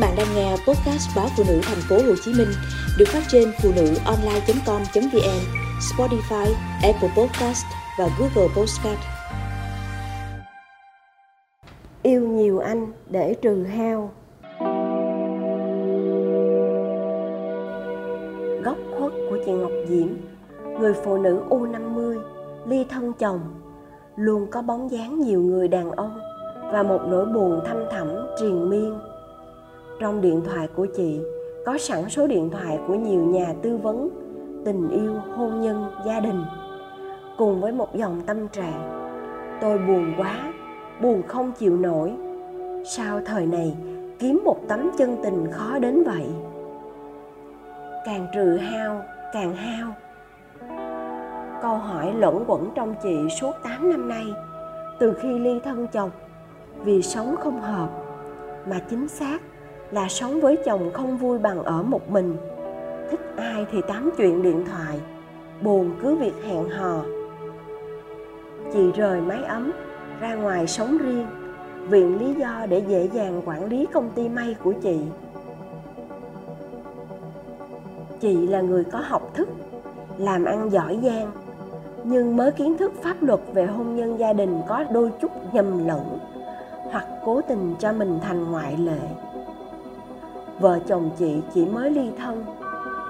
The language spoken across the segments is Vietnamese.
bạn đang nghe podcast báo phụ nữ thành phố Hồ Chí Minh được phát trên phụ nữ online.com.vn, Spotify, Apple Podcast và Google Podcast. Yêu nhiều anh để trừ hao. Góc khuất của chị Ngọc Diễm, người phụ nữ U50, ly thân chồng, luôn có bóng dáng nhiều người đàn ông và một nỗi buồn thâm thẳm triền miên trong điện thoại của chị, có sẵn số điện thoại của nhiều nhà tư vấn, tình yêu, hôn nhân, gia đình. Cùng với một dòng tâm trạng, tôi buồn quá, buồn không chịu nổi. Sao thời này kiếm một tấm chân tình khó đến vậy? Càng trừ hao, càng hao. Câu hỏi lẫn quẩn trong chị suốt 8 năm nay, từ khi ly thân chồng, vì sống không hợp mà chính xác là sống với chồng không vui bằng ở một mình. Thích ai thì tám chuyện điện thoại, buồn cứ việc hẹn hò. Chị rời mái ấm, ra ngoài sống riêng, viện lý do để dễ dàng quản lý công ty may của chị. Chị là người có học thức, làm ăn giỏi giang, nhưng mới kiến thức pháp luật về hôn nhân gia đình có đôi chút nhầm lẫn hoặc cố tình cho mình thành ngoại lệ vợ chồng chị chỉ mới ly thân,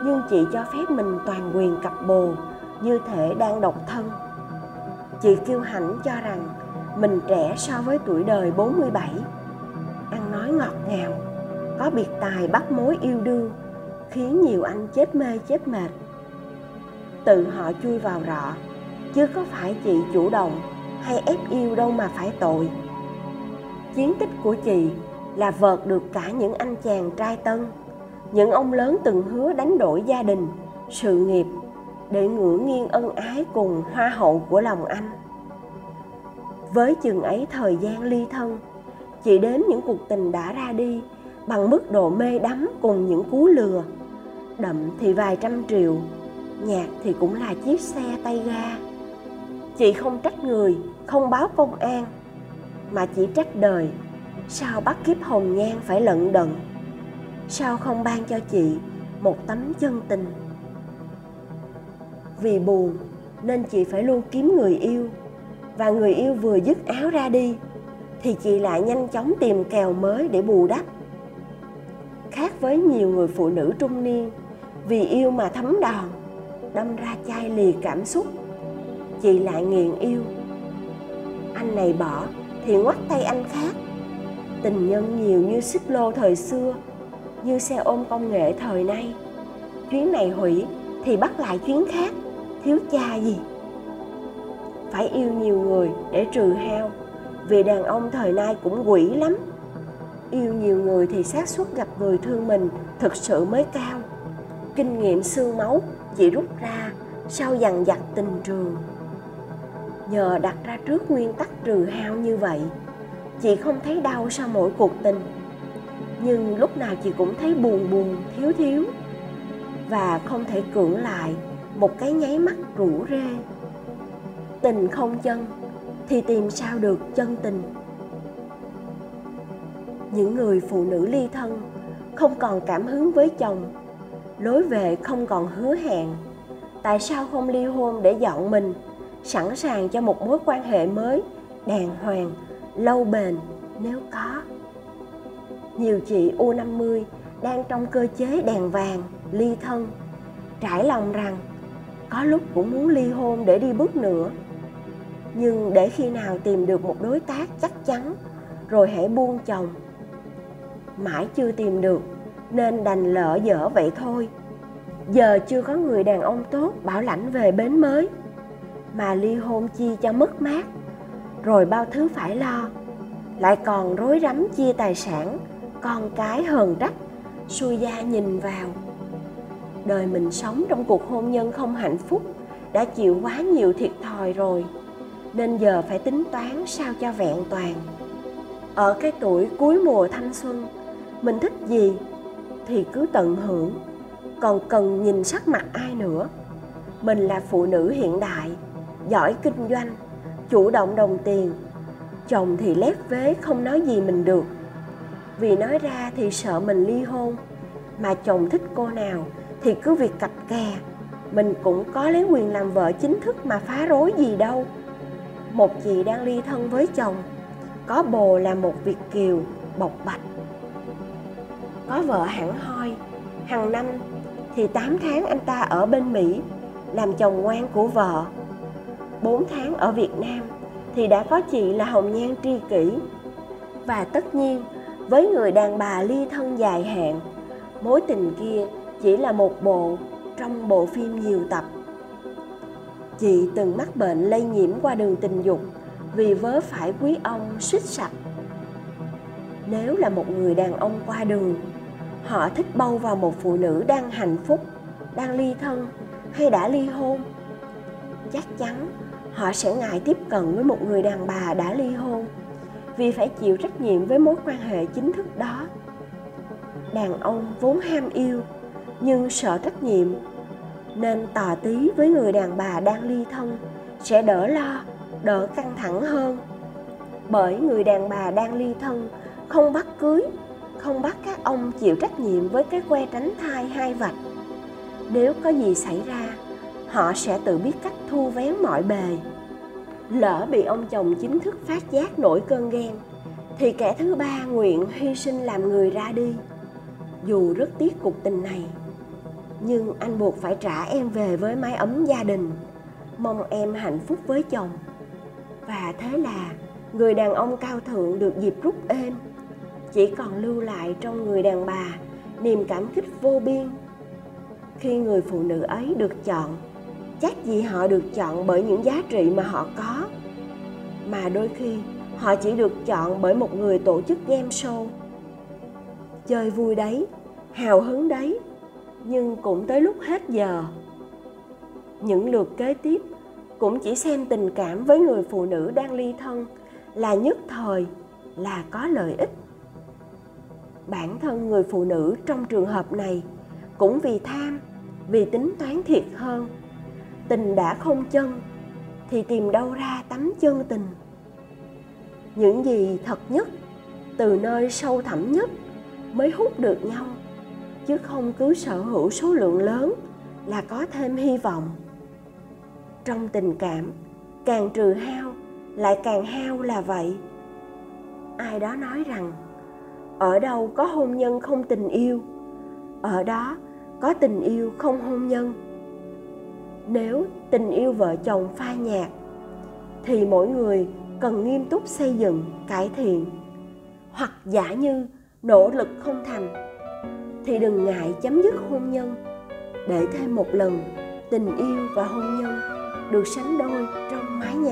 nhưng chị cho phép mình toàn quyền cặp bồ như thể đang độc thân. Chị kiêu hãnh cho rằng mình trẻ so với tuổi đời 47 ăn nói ngọt ngào, có biệt tài bắt mối yêu đương, khiến nhiều anh chết mê chết mệt. Tự họ chui vào rọ, chứ có phải chị chủ động hay ép yêu đâu mà phải tội. Chiến tích của chị là vợt được cả những anh chàng trai tân. Những ông lớn từng hứa đánh đổi gia đình, sự nghiệp để ngửa nghiêng ân ái cùng hoa hậu của lòng anh. Với chừng ấy thời gian ly thân chị đếm những cuộc tình đã ra đi bằng mức độ mê đắm cùng những cú lừa, đậm thì vài trăm triệu, nhạt thì cũng là chiếc xe tay ga. Chị không trách người, không báo công an, mà chỉ trách đời sao bắt kiếp hồng nhan phải lận đận? Sao không ban cho chị một tấm chân tình? Vì buồn nên chị phải luôn kiếm người yêu. Và người yêu vừa dứt áo ra đi, thì chị lại nhanh chóng tìm kèo mới để bù đắp. Khác với nhiều người phụ nữ trung niên, vì yêu mà thấm đòn, đâm ra chai lì cảm xúc, chị lại nghiền yêu. Anh này bỏ thì ngoắt tay anh khác tình nhân nhiều như xích lô thời xưa, như xe ôm công nghệ thời nay. Chuyến này hủy thì bắt lại chuyến khác, thiếu cha gì? Phải yêu nhiều người để trừ hao vì đàn ông thời nay cũng quỷ lắm. Yêu nhiều người thì xác suất gặp người thương mình thực sự mới cao. Kinh nghiệm xương máu chỉ rút ra sau dằn vặt tình trường. Nhờ đặt ra trước nguyên tắc trừ hao như vậy chị không thấy đau sau mỗi cuộc tình. Nhưng lúc nào chị cũng thấy buồn buồn, thiếu thiếu. Và không thể cưỡng lại một cái nháy mắt rủ rê. Tình không chân, thì tìm sao được chân tình. Những người phụ nữ ly thân, không còn cảm hứng với chồng, lối về không còn hứa hẹn. Tại sao không ly hôn để dọn mình, sẵn sàng cho một mối quan hệ mới đàng hoàng lâu bền nếu có nhiều chị U50 đang trong cơ chế đèn vàng, ly thân, trải lòng rằng có lúc cũng muốn ly hôn để đi bước nữa. Nhưng để khi nào tìm được một đối tác chắc chắn, rồi hãy buông chồng. Mãi chưa tìm được, nên đành lỡ dở vậy thôi. Giờ chưa có người đàn ông tốt bảo lãnh về bến mới, mà ly hôn chi cho mất mát rồi bao thứ phải lo. Lại còn rối rắm chia tài sản, con cái hờn trách, xui gia nhìn vào. Đời mình sống trong cuộc hôn nhân không hạnh phúc, đã chịu quá nhiều thiệt thòi rồi, nên giờ phải tính toán sao cho vẹn toàn. Ở cái tuổi cuối mùa thanh xuân, mình thích gì thì cứ tận hưởng, còn cần nhìn sắc mặt ai nữa. Mình là phụ nữ hiện đại, giỏi kinh doanh chủ động đồng tiền. Chồng thì lép vế, không nói gì mình được. Vì nói ra thì sợ mình ly hôn. Mà chồng thích cô nào thì cứ việc cặp kè. Mình cũng có lấy quyền làm vợ chính thức mà phá rối gì đâu. Một chị đang ly thân với chồng, có bồ là một việt kiều, bộc bạch. Có vợ hẳn hoi hàng năm thì 8 tháng anh ta ở bên Mỹ, làm chồng ngoan của vợ. 4 tháng ở Việt Nam thì đã có chị là hồng nhan tri kỷ. Và tất nhiên, với người đàn bà ly thân dài hạn, mối tình kia chỉ là một bộ trong bộ phim nhiều tập. Chị từng mắc bệnh lây nhiễm qua đường tình dục vì vớ phải quý ông suýt sạch nếu là một người đàn ông qua đường, họ thích bâu vào một phụ nữ đang hạnh phúc, đang ly thân hay đã ly hôn chắc chắn họ sẽ ngại tiếp cận với một người đàn bà đã ly hôn, vì phải chịu trách nhiệm với mối quan hệ chính thức đó. Đàn ông vốn ham yêu, nhưng sợ trách nhiệm, nên tò tí với người đàn bà đang ly thân sẽ đỡ lo, đỡ căng thẳng hơn. Bởi người đàn bà đang ly thân không bắt cưới, không bắt các ông chịu trách nhiệm với cái que tránh thai hai vạch. Nếu có gì xảy ra họ sẽ tự biết cách thu vén mọi bề. Lỡ bị ông chồng chính thức phát giác nổi cơn ghen, thì kẻ thứ ba nguyện hy sinh làm người ra đi. Dù rất tiếc cuộc tình này, nhưng anh buộc phải trả em về với mái ấm gia đình. Mong em hạnh phúc với chồng. Và thế là người đàn ông cao thượng được dịp rút êm. Chỉ còn lưu lại trong người đàn bà niềm cảm kích vô biên. Khi người phụ nữ ấy được chọn chắc gì họ được chọn bởi những giá trị mà họ có. Mà đôi khi, họ chỉ được chọn bởi một người tổ chức game show. Chơi vui đấy, hào hứng đấy, nhưng cũng tới lúc hết giờ. Những lượt kế tiếp cũng chỉ xem tình cảm với người phụ nữ đang ly thân là nhất thời, là có lợi ích. Bản thân người phụ nữ trong trường hợp này cũng vì tham, vì tính toán thiệt hơn tình đã không chân, thì tìm đâu ra tấm chân tình. Những gì thật nhất, từ nơi sâu thẳm nhất mới hút được nhau, chứ không cứ sở hữu số lượng lớn là có thêm hy vọng. Trong tình cảm, càng trừ hao, lại càng hao là vậy. Ai đó nói rằng, ở đâu có hôn nhân không tình yêu, ở đó có tình yêu không hôn nhân nếu tình yêu vợ chồng phai nhạt, thì mỗi người cần nghiêm túc xây dựng, cải thiện. Hoặc giả như nỗ lực không thành, thì đừng ngại chấm dứt hôn nhân. Để thêm một lần, tình yêu và hôn nhân được sánh đôi trong mái nhà.